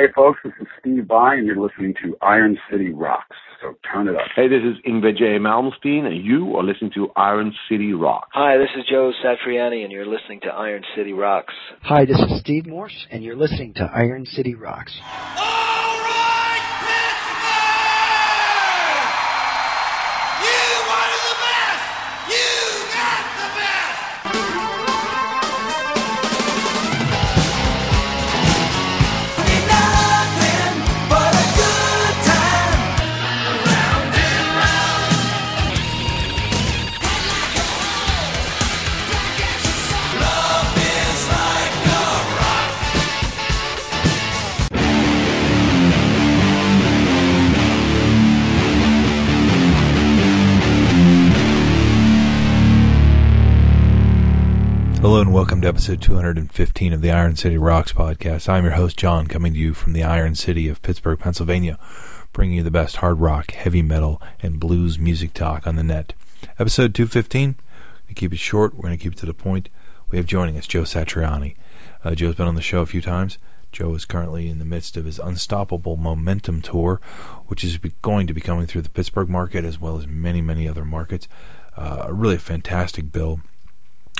Hey folks, this is Steve Vai and you're listening to Iron City Rocks. So turn it up. Hey, this is Yngwie J. Malmsteen and you are listening to Iron City Rocks. Hi, this is Joe Satriani and you're listening to Iron City Rocks. Hi, this is Steve Morse and you're listening to Iron City Rocks. Hello welcome to episode 215 of the Iron City Rocks podcast. I'm your host, John, coming to you from the Iron City of Pittsburgh, Pennsylvania, bringing you the best hard rock, heavy metal, and blues music talk on the net. Episode 215, we keep it short, we're going to keep it to the point. We have joining us Joe Satriani. Uh, Joe's been on the show a few times. Joe is currently in the midst of his Unstoppable Momentum Tour, which is going to be coming through the Pittsburgh market as well as many, many other markets. Uh, really a fantastic bill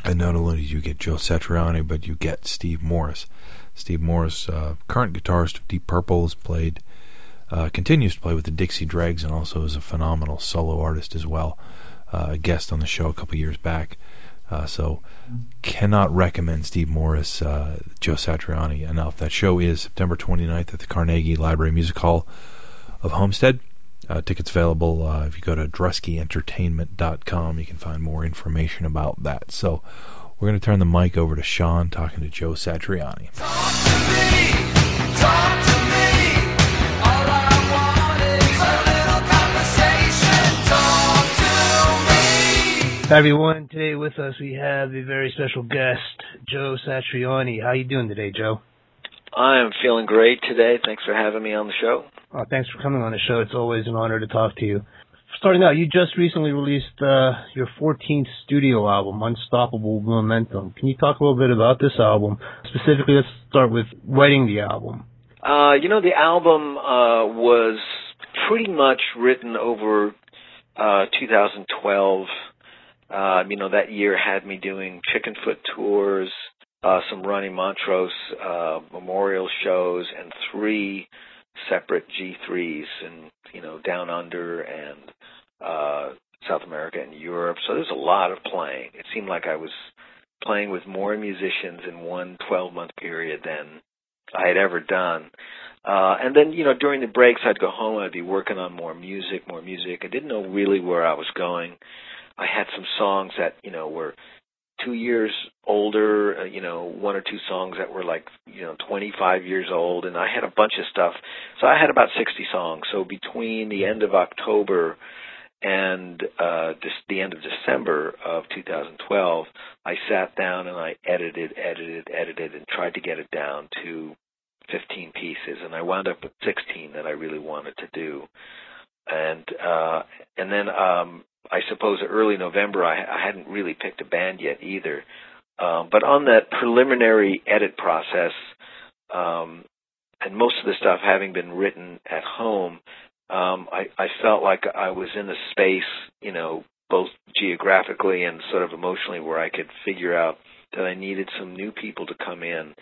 and not only do you get Joe Satriani, but you get Steve Morris. Steve Morris, uh, current guitarist of Deep Purple, has played, uh, continues to play with the Dixie Dregs, and also is a phenomenal solo artist as well. Uh, a guest on the show a couple years back. Uh, so, cannot recommend Steve Morris, uh, Joe Satriani enough. That show is September 29th at the Carnegie Library Music Hall of Homestead. Uh, tickets available uh, if you go to druskyentertainment.com. You can find more information about that. So we're going to turn the mic over to Sean talking to Joe Satriani. Talk to me. Talk to me. Hi everyone. Today with us we have a very special guest, Joe Satriani. How you doing today, Joe? I am feeling great today. Thanks for having me on the show. Oh, thanks for coming on the show. It's always an honor to talk to you. Starting out, you just recently released uh, your 14th studio album, Unstoppable Momentum. Can you talk a little bit about this album? Specifically, let's start with writing the album. Uh, you know, the album uh, was pretty much written over uh, 2012. Uh, you know, that year had me doing Chickenfoot tours, uh, some Ronnie Montrose uh, memorial shows, and three separate G3s and you know down under and uh, South America and Europe. So there's a lot of playing. It seemed like I was playing with more musicians in one 12 month period than I had ever done. Uh, and then, you know, during the breaks, I'd go home. I'd be working on more music, more music. I didn't know really where I was going. I had some songs that, you know, were two years older, uh, you know, one or two songs that were like, you know, 25 years old, and I had a bunch of stuff. So I had about 60 songs. So between the end of October and uh, the end of December of 2012, I sat down and I edited, edited, edited, and tried to get it down to 15 pieces, and I wound up with 16 that I really wanted to do. And uh, and then um, I suppose early November, I, I hadn't really picked a band yet either. Um, but on that preliminary edit process, um, and most of the stuff having been written at home, um, I, I felt like I was in a space, you know, both geographically and sort of emotionally, where I could figure out that I needed some new people to come in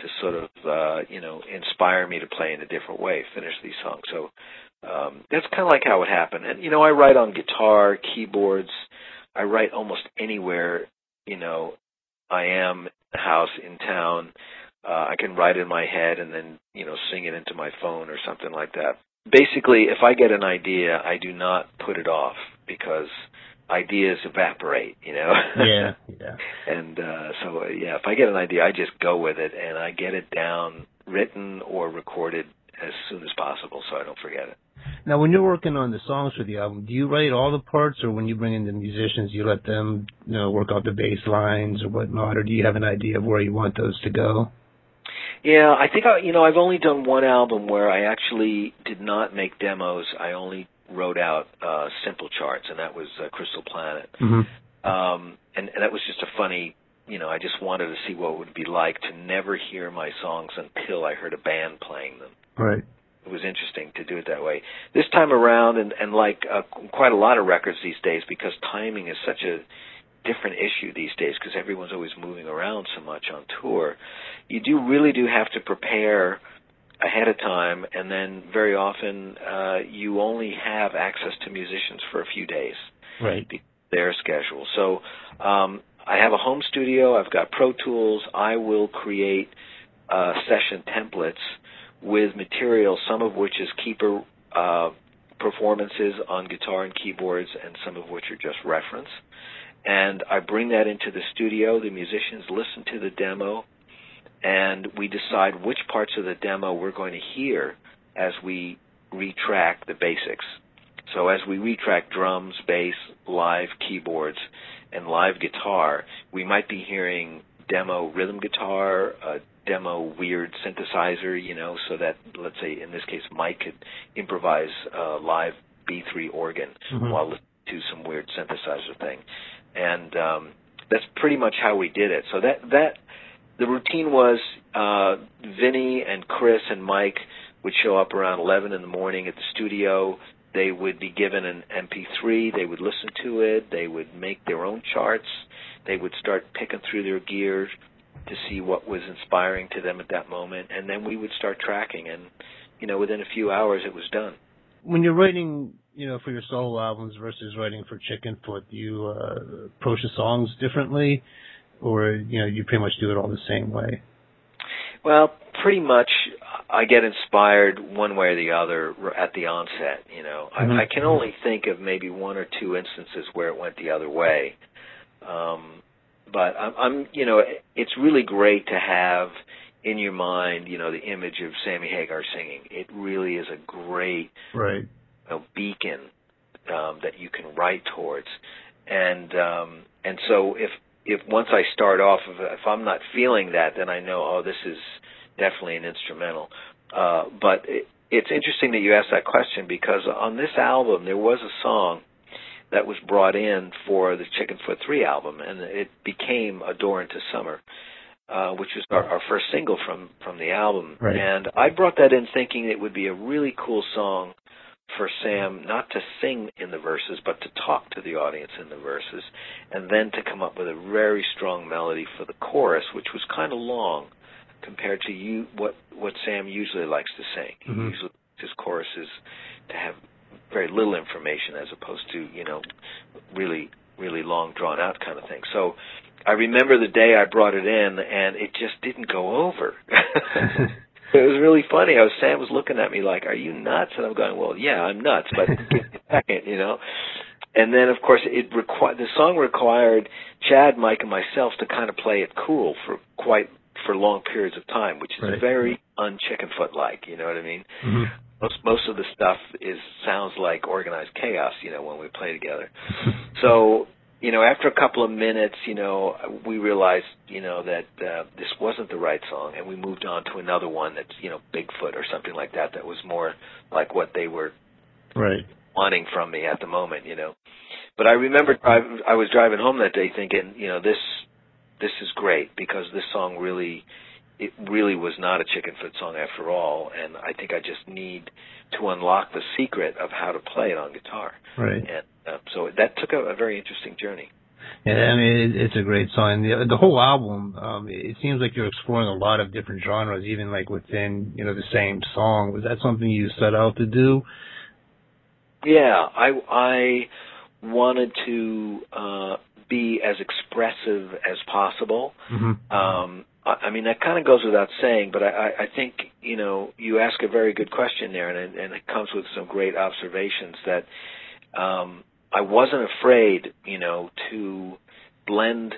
to sort of, uh, you know, inspire me to play in a different way, finish these songs. So um, that's kind of like how it happened. And you know, I write on guitar, keyboards. I write almost anywhere. You know, I am house in town. Uh, I can write in my head and then you know sing it into my phone or something like that. Basically, if I get an idea, I do not put it off because ideas evaporate, you know. Yeah, yeah. and uh so yeah, if I get an idea, I just go with it and I get it down written or recorded as soon as possible so I don't forget it. Now, when you're working on the songs for the album, do you write all the parts, or when you bring in the musicians, you let them, you know, work out the bass lines or whatnot, or do you have an idea of where you want those to go? Yeah, I think I, you know I've only done one album where I actually did not make demos. I only wrote out uh, simple charts, and that was uh, Crystal Planet. Mm-hmm. Um, and, and that was just a funny, you know, I just wanted to see what it would be like to never hear my songs until I heard a band playing them. Right. It was interesting to do it that way. This time around, and and like uh, quite a lot of records these days, because timing is such a different issue these days because everyone's always moving around so much on tour. You do really do have to prepare ahead of time, and then very often uh, you only have access to musicians for a few days. Right. Their schedule. So um, I have a home studio. I've got Pro Tools. I will create uh, session templates with material, some of which is keeper uh, performances on guitar and keyboards, and some of which are just reference. And I bring that into the studio. The musicians listen to the demo, and we decide which parts of the demo we're going to hear as we retrack the basics. So as we retrack drums, bass, live keyboards, and live guitar, we might be hearing demo rhythm guitar, a demo weird synthesizer, you know, so that let's say in this case Mike could improvise a live B3 organ Mhm. while listening to some weird synthesizer thing, and um, that's pretty much how we did it. So that that the routine was uh, Vinny and Chris and Mike would show up around 11 in the morning at the studio. They would be given an MP3. They would listen to it. They would make their own charts. They would start picking through their gear to see what was inspiring to them at that moment, and then we would start tracking. And you know, within a few hours, it was done. When you're writing, you know, for your solo albums versus writing for Chickenfoot, do you uh, approach the songs differently, or you know, you pretty much do it all the same way? Well, pretty much I get inspired one way or the other at the onset. You know, Mhm. I, I can only think of maybe one or two instances where it went the other way. Um, but I'm, I'm, you know, it's really great to have in your mind, you know, the image of Sammy Hagar singing. It really is a great Right. you know, beacon um, that you can write towards. And um, and so if if once I start off, if, if I'm not feeling that, then I know, oh, this is definitely an instrumental. Uh, but it, it's interesting that you asked that question because on this album there was a song that was brought in for the Chickenfoot Three album, and it became "A Door into Summer." Uh, which was our, our first single from from the album, Right. and I brought that in thinking it would be a really cool song for Sam not to sing in the verses, but to talk to the audience in the verses, and then to come up with a very strong melody for the chorus, which was kind of long compared to you what what Sam usually likes to sing. He Mhm. usually his choruses to have very little information as opposed to you know really really long drawn out kind of thing. So I remember the day I brought it in, and it just didn't go over. it was really funny. I was Sam was looking at me like, "Are you nuts?" And I'm going, "Well, yeah, I'm nuts, but give me a second, you know." And then, of course, it required the song required Chad, Mike, and myself to kind of play it cool for quite for long periods of time, which is Right. very un-chickenfoot like. You know what I mean? hmm most most of the stuff is sounds like organized chaos you know when we play together so you know after a couple of minutes you know we realized you know that uh, this wasn't the right song and we moved on to another one that's you know bigfoot or something like that that was more like what they were Right. wanting from me at the moment, you know. But I remember drive, I was driving home that day thinking, you know, this this is great because this song really it really was not a chickenfoot song after all, and I think I just need to unlock the secret of how to play it on guitar. Right. And uh, so that took a, a very interesting journey. Yeah, I mean, it, it's a great song. The, the whole album, um, it seems like you're exploring a lot of different genres, even like within, you know, the same song. Was that something you set out to do? Yeah, I I wanted to uh, be as expressive as possible. Mm-hmm. Um, I, I mean, that kind of goes without saying, but I, I, I think you know you ask a very good question there, and it, and it comes with some great observations that um, I wasn't afraid, you know, to blend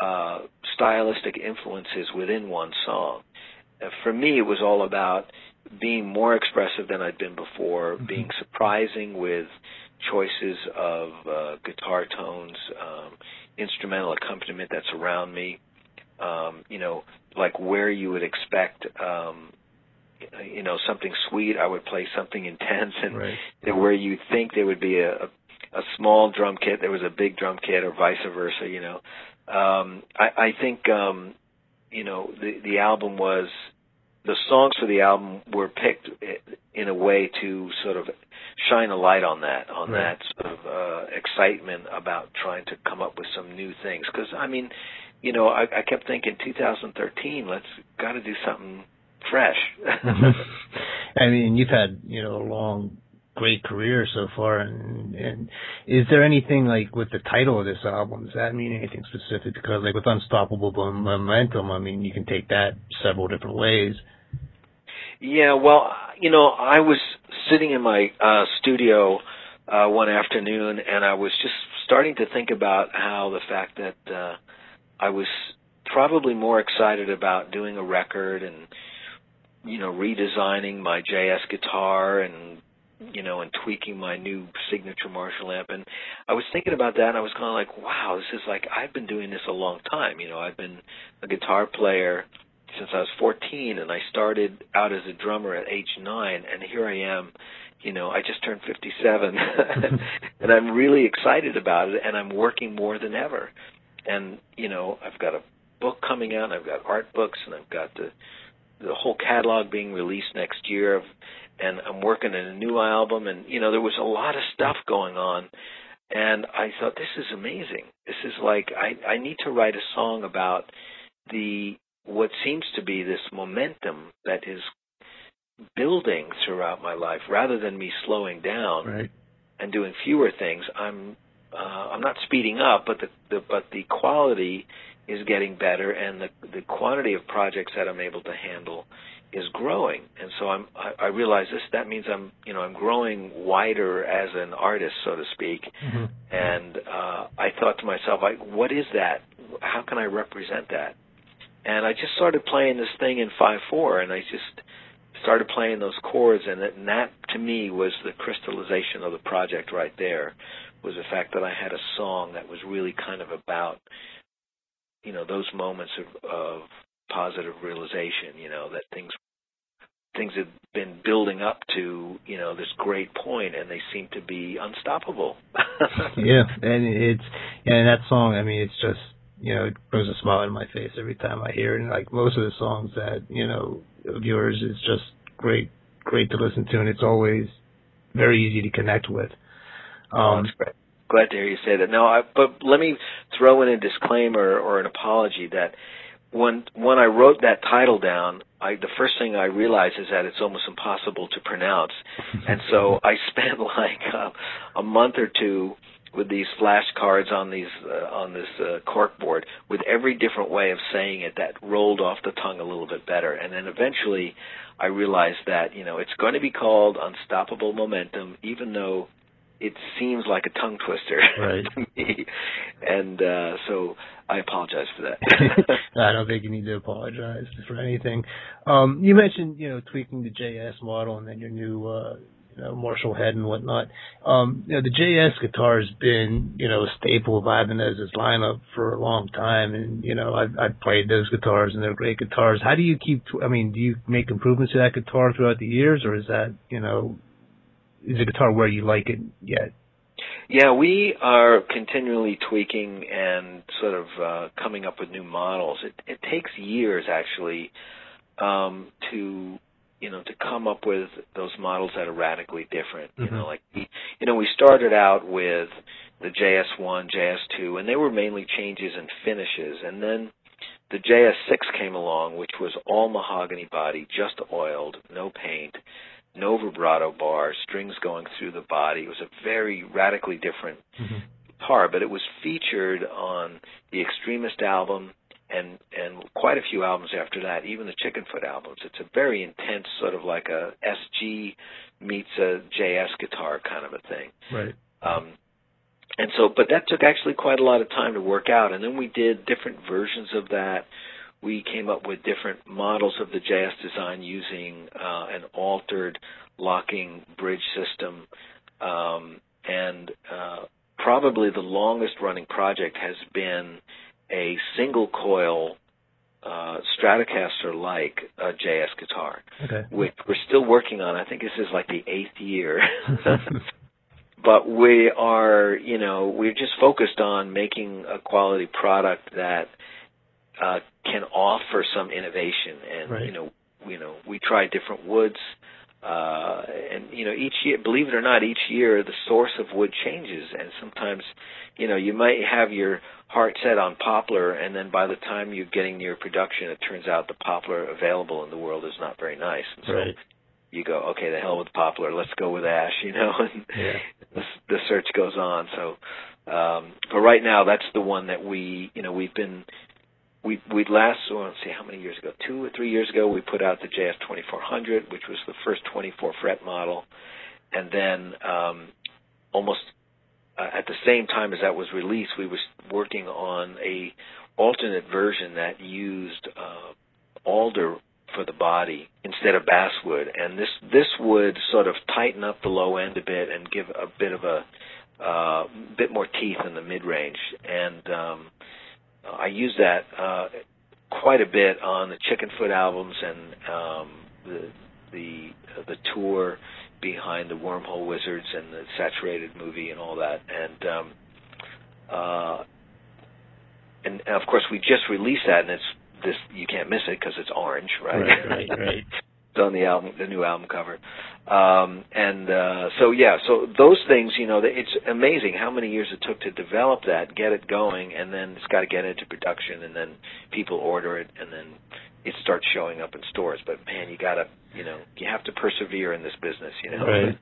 uh, stylistic influences within one song. Uh, for me, it was all about being more expressive than I'd been before, Mhm. being surprising with choices of uh, guitar tones, um, instrumental accompaniment that's around me. Um, you know, like where you would expect, um, you know, something sweet, I would play something intense, and Right. where you think there would be a, a a small drum kit, there was a big drum kit, or vice versa. You know, um, I, I think um, you know the the album was the songs for the album were picked in a way to sort of shine a light on that, on Right. that sort of uh, excitement about trying to come up with some new things. Because I mean, you know, I, I kept thinking 2013, let's got to do something fresh. I mean, you've had you know a long, great career so far, and and is there anything like with the title of this album? Does that mean anything specific? Because like with Unstoppable Momentum, I mean, you can take that several different ways. Yeah, well, you know, I was sitting in my uh studio uh one afternoon and I was just starting to think about how the fact that uh I was probably more excited about doing a record and you know, redesigning my JS guitar and you know, and tweaking my new signature Marshall amp. And I was thinking about that and I was kind of like, wow, this is like I've been doing this a long time, you know, I've been a guitar player since I was 14 and I started out as a drummer at age 9 and here I am you know I just turned 57 and I'm really excited about it and I'm working more than ever. And you know I've got a book coming out and I've got art books and I've got the the whole catalog being released next year of, and I'm working on a new album and you know there was a lot of stuff going on and I thought this is amazing this is like I I need to write a song about the what seems to be this momentum that is building throughout my life rather than me slowing down Right. and doing fewer things i'm uh, i'm not speeding up but the, the but the quality is getting better and the the quantity of projects that i'm able to handle is growing and so i'm i, I realize this that means i'm you know i'm growing wider as an artist so to speak Mhm. and uh I thought to myself, like, what is that? How can I represent that? And I just started playing this thing in five four, and I just started playing those chords, and that, and that to me was the crystallization of the project right there. Was the fact that I had a song that was really kind of about, you know, those moments of, of positive realization. You know that things things have been building up to you know this great point, and they seem to be unstoppable. yeah, and it's and that song. I mean, it's just you know it brings a smile on my face every time I hear it. And like most of the songs that you know of yours, it's just great, great to listen to, and it's always very easy to connect with. Oh, Um, great. Glad to hear you say that. No, I, but let me throw in a disclaimer or an apology that when when I wrote that title down, I the first thing I realized is that it's almost impossible to pronounce, and so I spent like uh, a month or two with these flashcards on these uh, on this uh, corkboard with every different way of saying it that rolled off the tongue a little bit better, and then eventually I realized that you know it's going to be called Unstoppable Momentum, even though it seems like a tongue twister Right. to me, and uh, so I apologize for that. I don't think you need to apologize for anything. Um, you mentioned, you know, tweaking the JS model and then your new, uh, you know, Marshall head and whatnot. Um, you know, the JS guitar has been, you know, a staple of Ibanez's lineup for a long time, and you know, I've, I've played those guitars and they're great guitars. How do you keep? I mean, do you make improvements to that guitar throughout the years, or is that, you know, is the guitar where you like it yet? Yeah, we are continually tweaking and sort of uh, coming up with new models. It, it takes years actually um, to you know to come up with those models that are radically different. You Mhm. know, like we, you know we started out with the JS1, JS2, and they were mainly changes in finishes, and then the JS6 came along, which was all mahogany body, just oiled, no paint, no vibrato bar, strings going through the body. It was a very radically different guitar, but it was featured on the Extremist album and and quite a few albums after that, even the Chickenfoot albums. It's a very intense sort of like a SG meets a JS guitar kind of a thing. Right. Um, and so, but that took actually quite a lot of time to work out. And then we did different versions of that. We came up with different models of the JS design using uh, an altered locking bridge system. Um, and uh, probably the longest running project has been a single coil uh, Stratocaster like uh, JS guitar Okay. which we're still working on. I think this is like the eighth year. but we are, you know, we're just focused on making a quality product that uh, can offer some innovation. And Right. you know, you know we try different woods uh and you know each year believe it or not each year the source of wood changes and sometimes you know you might have your heart set on poplar and then by the time you're getting near production it turns out the poplar available in the world is not very nice and so Right. you go okay the hell with poplar let's go with ash you know and Yeah. the, the search goes on so um but right now that's the one that we you know we've been we we last well, let's see how many years ago? Two or three years ago we put out the JS2400, which was the first 24 fret model. And then um almost uh, at the same time as that was released we were working on a alternate version that used uh alder for the body instead of basswood. And this this would sort of tighten up the low end a bit and give a bit of a uh bit more teeth in the mid range and um I use that uh, quite a bit on the Chickenfoot albums and um, the the uh, the tour behind the Wormhole Wizards and the Satchurated movie and all that. And um, uh, and, and of course we just released that, and it's this you can't miss it because it's orange, right? Right, right, right. it's on the album, the new album cover. Um, and uh, so yeah, so those things, you know, it's amazing how many years it took to develop that, get it going, and then it's got to get into production, and then people order it, and then it starts showing up in stores. But man, you gotta, you know, you have to persevere in this business, you know. Right.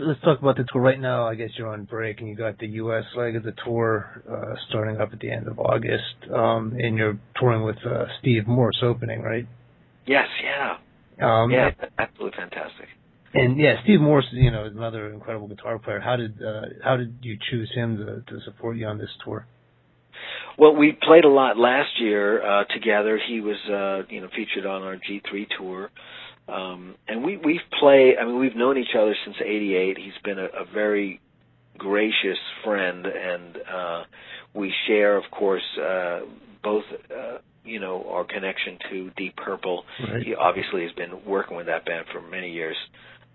Let's talk about the tour right now. I guess you're on break, and you got the U.S. leg of the tour uh, starting up at the end of August, um, and you're touring with uh, Steve Morse opening, right? Yes, yeah, Um, yeah, absolutely fantastic. And yeah, Steve Morse, you know, is another incredible guitar player. How did uh, how did you choose him to, to support you on this tour? Well, we played a lot last year uh, together. He was, uh, you know, featured on our G3 tour, um, and we we've played. I mean, we've known each other since '88. He's been a, a very gracious friend, and uh, we share, of course, uh, both. Uh, you know our connection to Deep Purple. Right. He obviously has been working with that band for many years,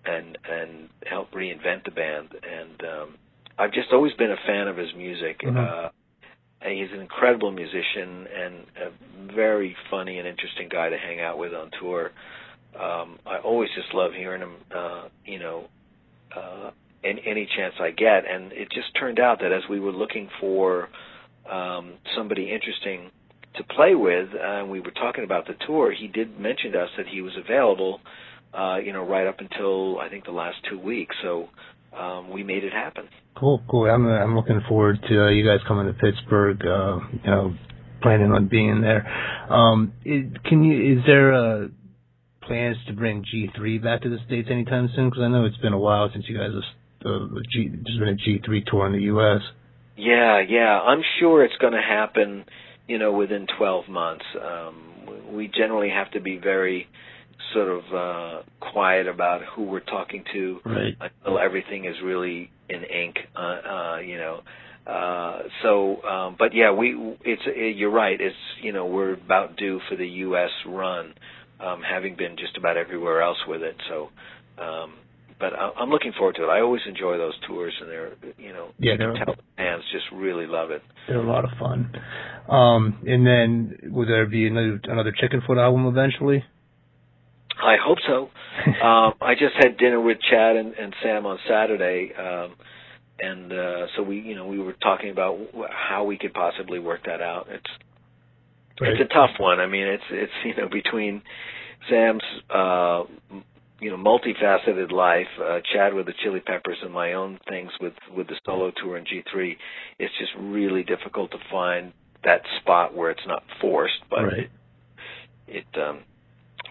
and and helped reinvent the band. And um, I've just always been a fan of his music. Mhm. Uh, he's an incredible musician and a very funny and interesting guy to hang out with on tour. Um, I always just love hearing him, uh, you know, uh, any, any chance I get. And it just turned out that as we were looking for um, somebody interesting to play with, and we were talking about the tour, he did mention to us that he was available, uh, you know, right up until I think the last two weeks. So um, we made it happen. Cool, cool. I'm I'm looking forward to uh, you guys coming to Pittsburgh. Uh, you know, planning on being there. Um, it, can you? Is there uh, plans to bring G3 back to the states anytime soon? Because I know it's been a while since you guys have. Uh, G, there's been a G3 tour in the U.S. Yeah, yeah. I'm sure it's going to happen, you know, within 12 months. Um, we generally have to be very sort of uh, quiet about who we're talking to Right. until everything is really in ink, uh, uh, you know. Uh, so, um, but yeah, we, it's, it, you're right. It's, you know, we're about due for the U.S. run, um, having been just about everywhere else with it. So, um, but I, I'm looking forward to it. I always enjoy those tours, and they're, you know, Yeah, they're- tell the fans just really love it. They're a lot of fun. Um, and then will there be another another Chickenfoot album eventually? I hope so. um, I just had dinner with Chad and, and Sam on Saturday, um, and uh, so we, you know, we were talking about how we could possibly work that out. It's it's a tough one. I mean, it's it's you know between Sam's uh, you know multifaceted life, uh, Chad with the Chili Peppers, and my own things with with the solo tour and G3. It's just really difficult to find that spot where it's not forced, but right. it um,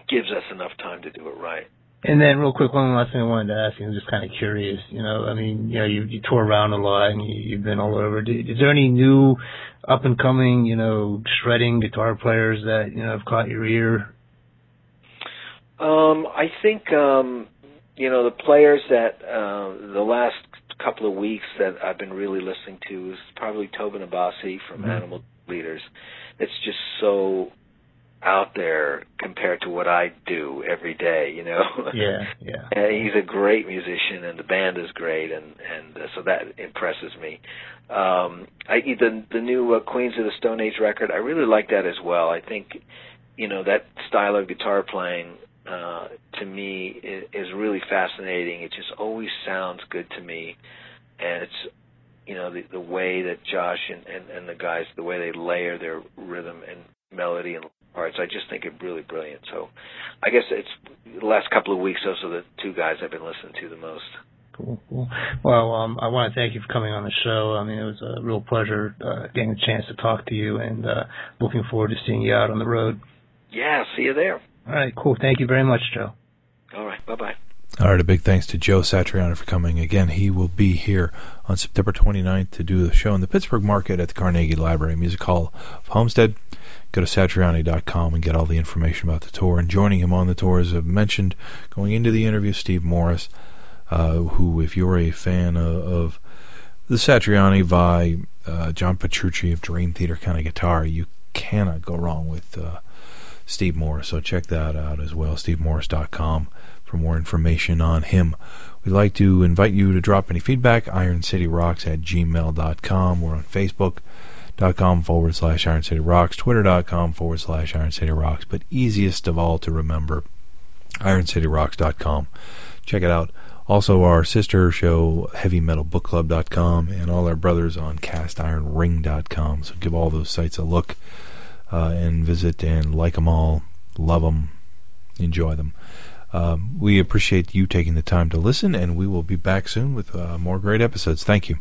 gives us enough time to do it right. And then, real quick, one last thing I wanted to ask you. I'm just kind of curious. You know, I mean, you know, you you tour around a lot and you, you've been all over. Is there any new, up and coming, you know, shredding guitar players that you know have caught your ear? Um, I think um, you know the players that uh, the last couple of weeks that I've been really listening to is probably Tosin Abasi from Mhm. Animal Leaders. It's just so out there compared to what I do every day. You know. Yeah, yeah. Uh, he's a great musician, and the band is great, and and uh, so that impresses me. Um, I the the new uh, Queens of the Stone Age record, I really like that as well. I think you know that style of guitar playing uh, to me is, is really fascinating. It just always sounds good to me, and it's you know the the way that Josh and, and and the guys the way they layer their rhythm and melody and parts. I just think it really brilliant. So I guess it's the last couple of weeks. Those are the two guys I've been listening to the most. Cool, cool. Well, um, I want to thank you for coming on the show. I mean, it was a real pleasure uh, getting a chance to talk to you, and uh, looking forward to seeing you out on the road. Yeah, see you there. All right, cool. Thank you very much, Joe. All right, bye bye. All right, a big thanks to Joe Satriani for coming. Again, he will be here on September 29th to do the show in the Pittsburgh market at the Carnegie Library Music Hall of Homestead. Go to satriani.com and get all the information about the tour. And joining him on the tour, as I've mentioned, going into the interview, Steve Morris, uh, who, if you're a fan of, of the Satriani Vai uh, John Petrucci of Dream Theater kind of guitar, you cannot go wrong with uh, Steve Morris. So check that out as well, stevemorris.com for more information on him. We'd like to invite you to drop any feedback, ironcityrocks at gmail.com. We're on facebook.com forward slash Iron City Rocks, twitter.com forward slash Iron City Rocks, but easiest of all to remember, ironcityrocks.com. Check it out. Also, our sister show, heavymetalbookclub.com, and all our brothers on castironring.com. So give all those sites a look uh, and visit and like them all, love them, enjoy them. Um, we appreciate you taking the time to listen, and we will be back soon with uh, more great episodes. Thank you.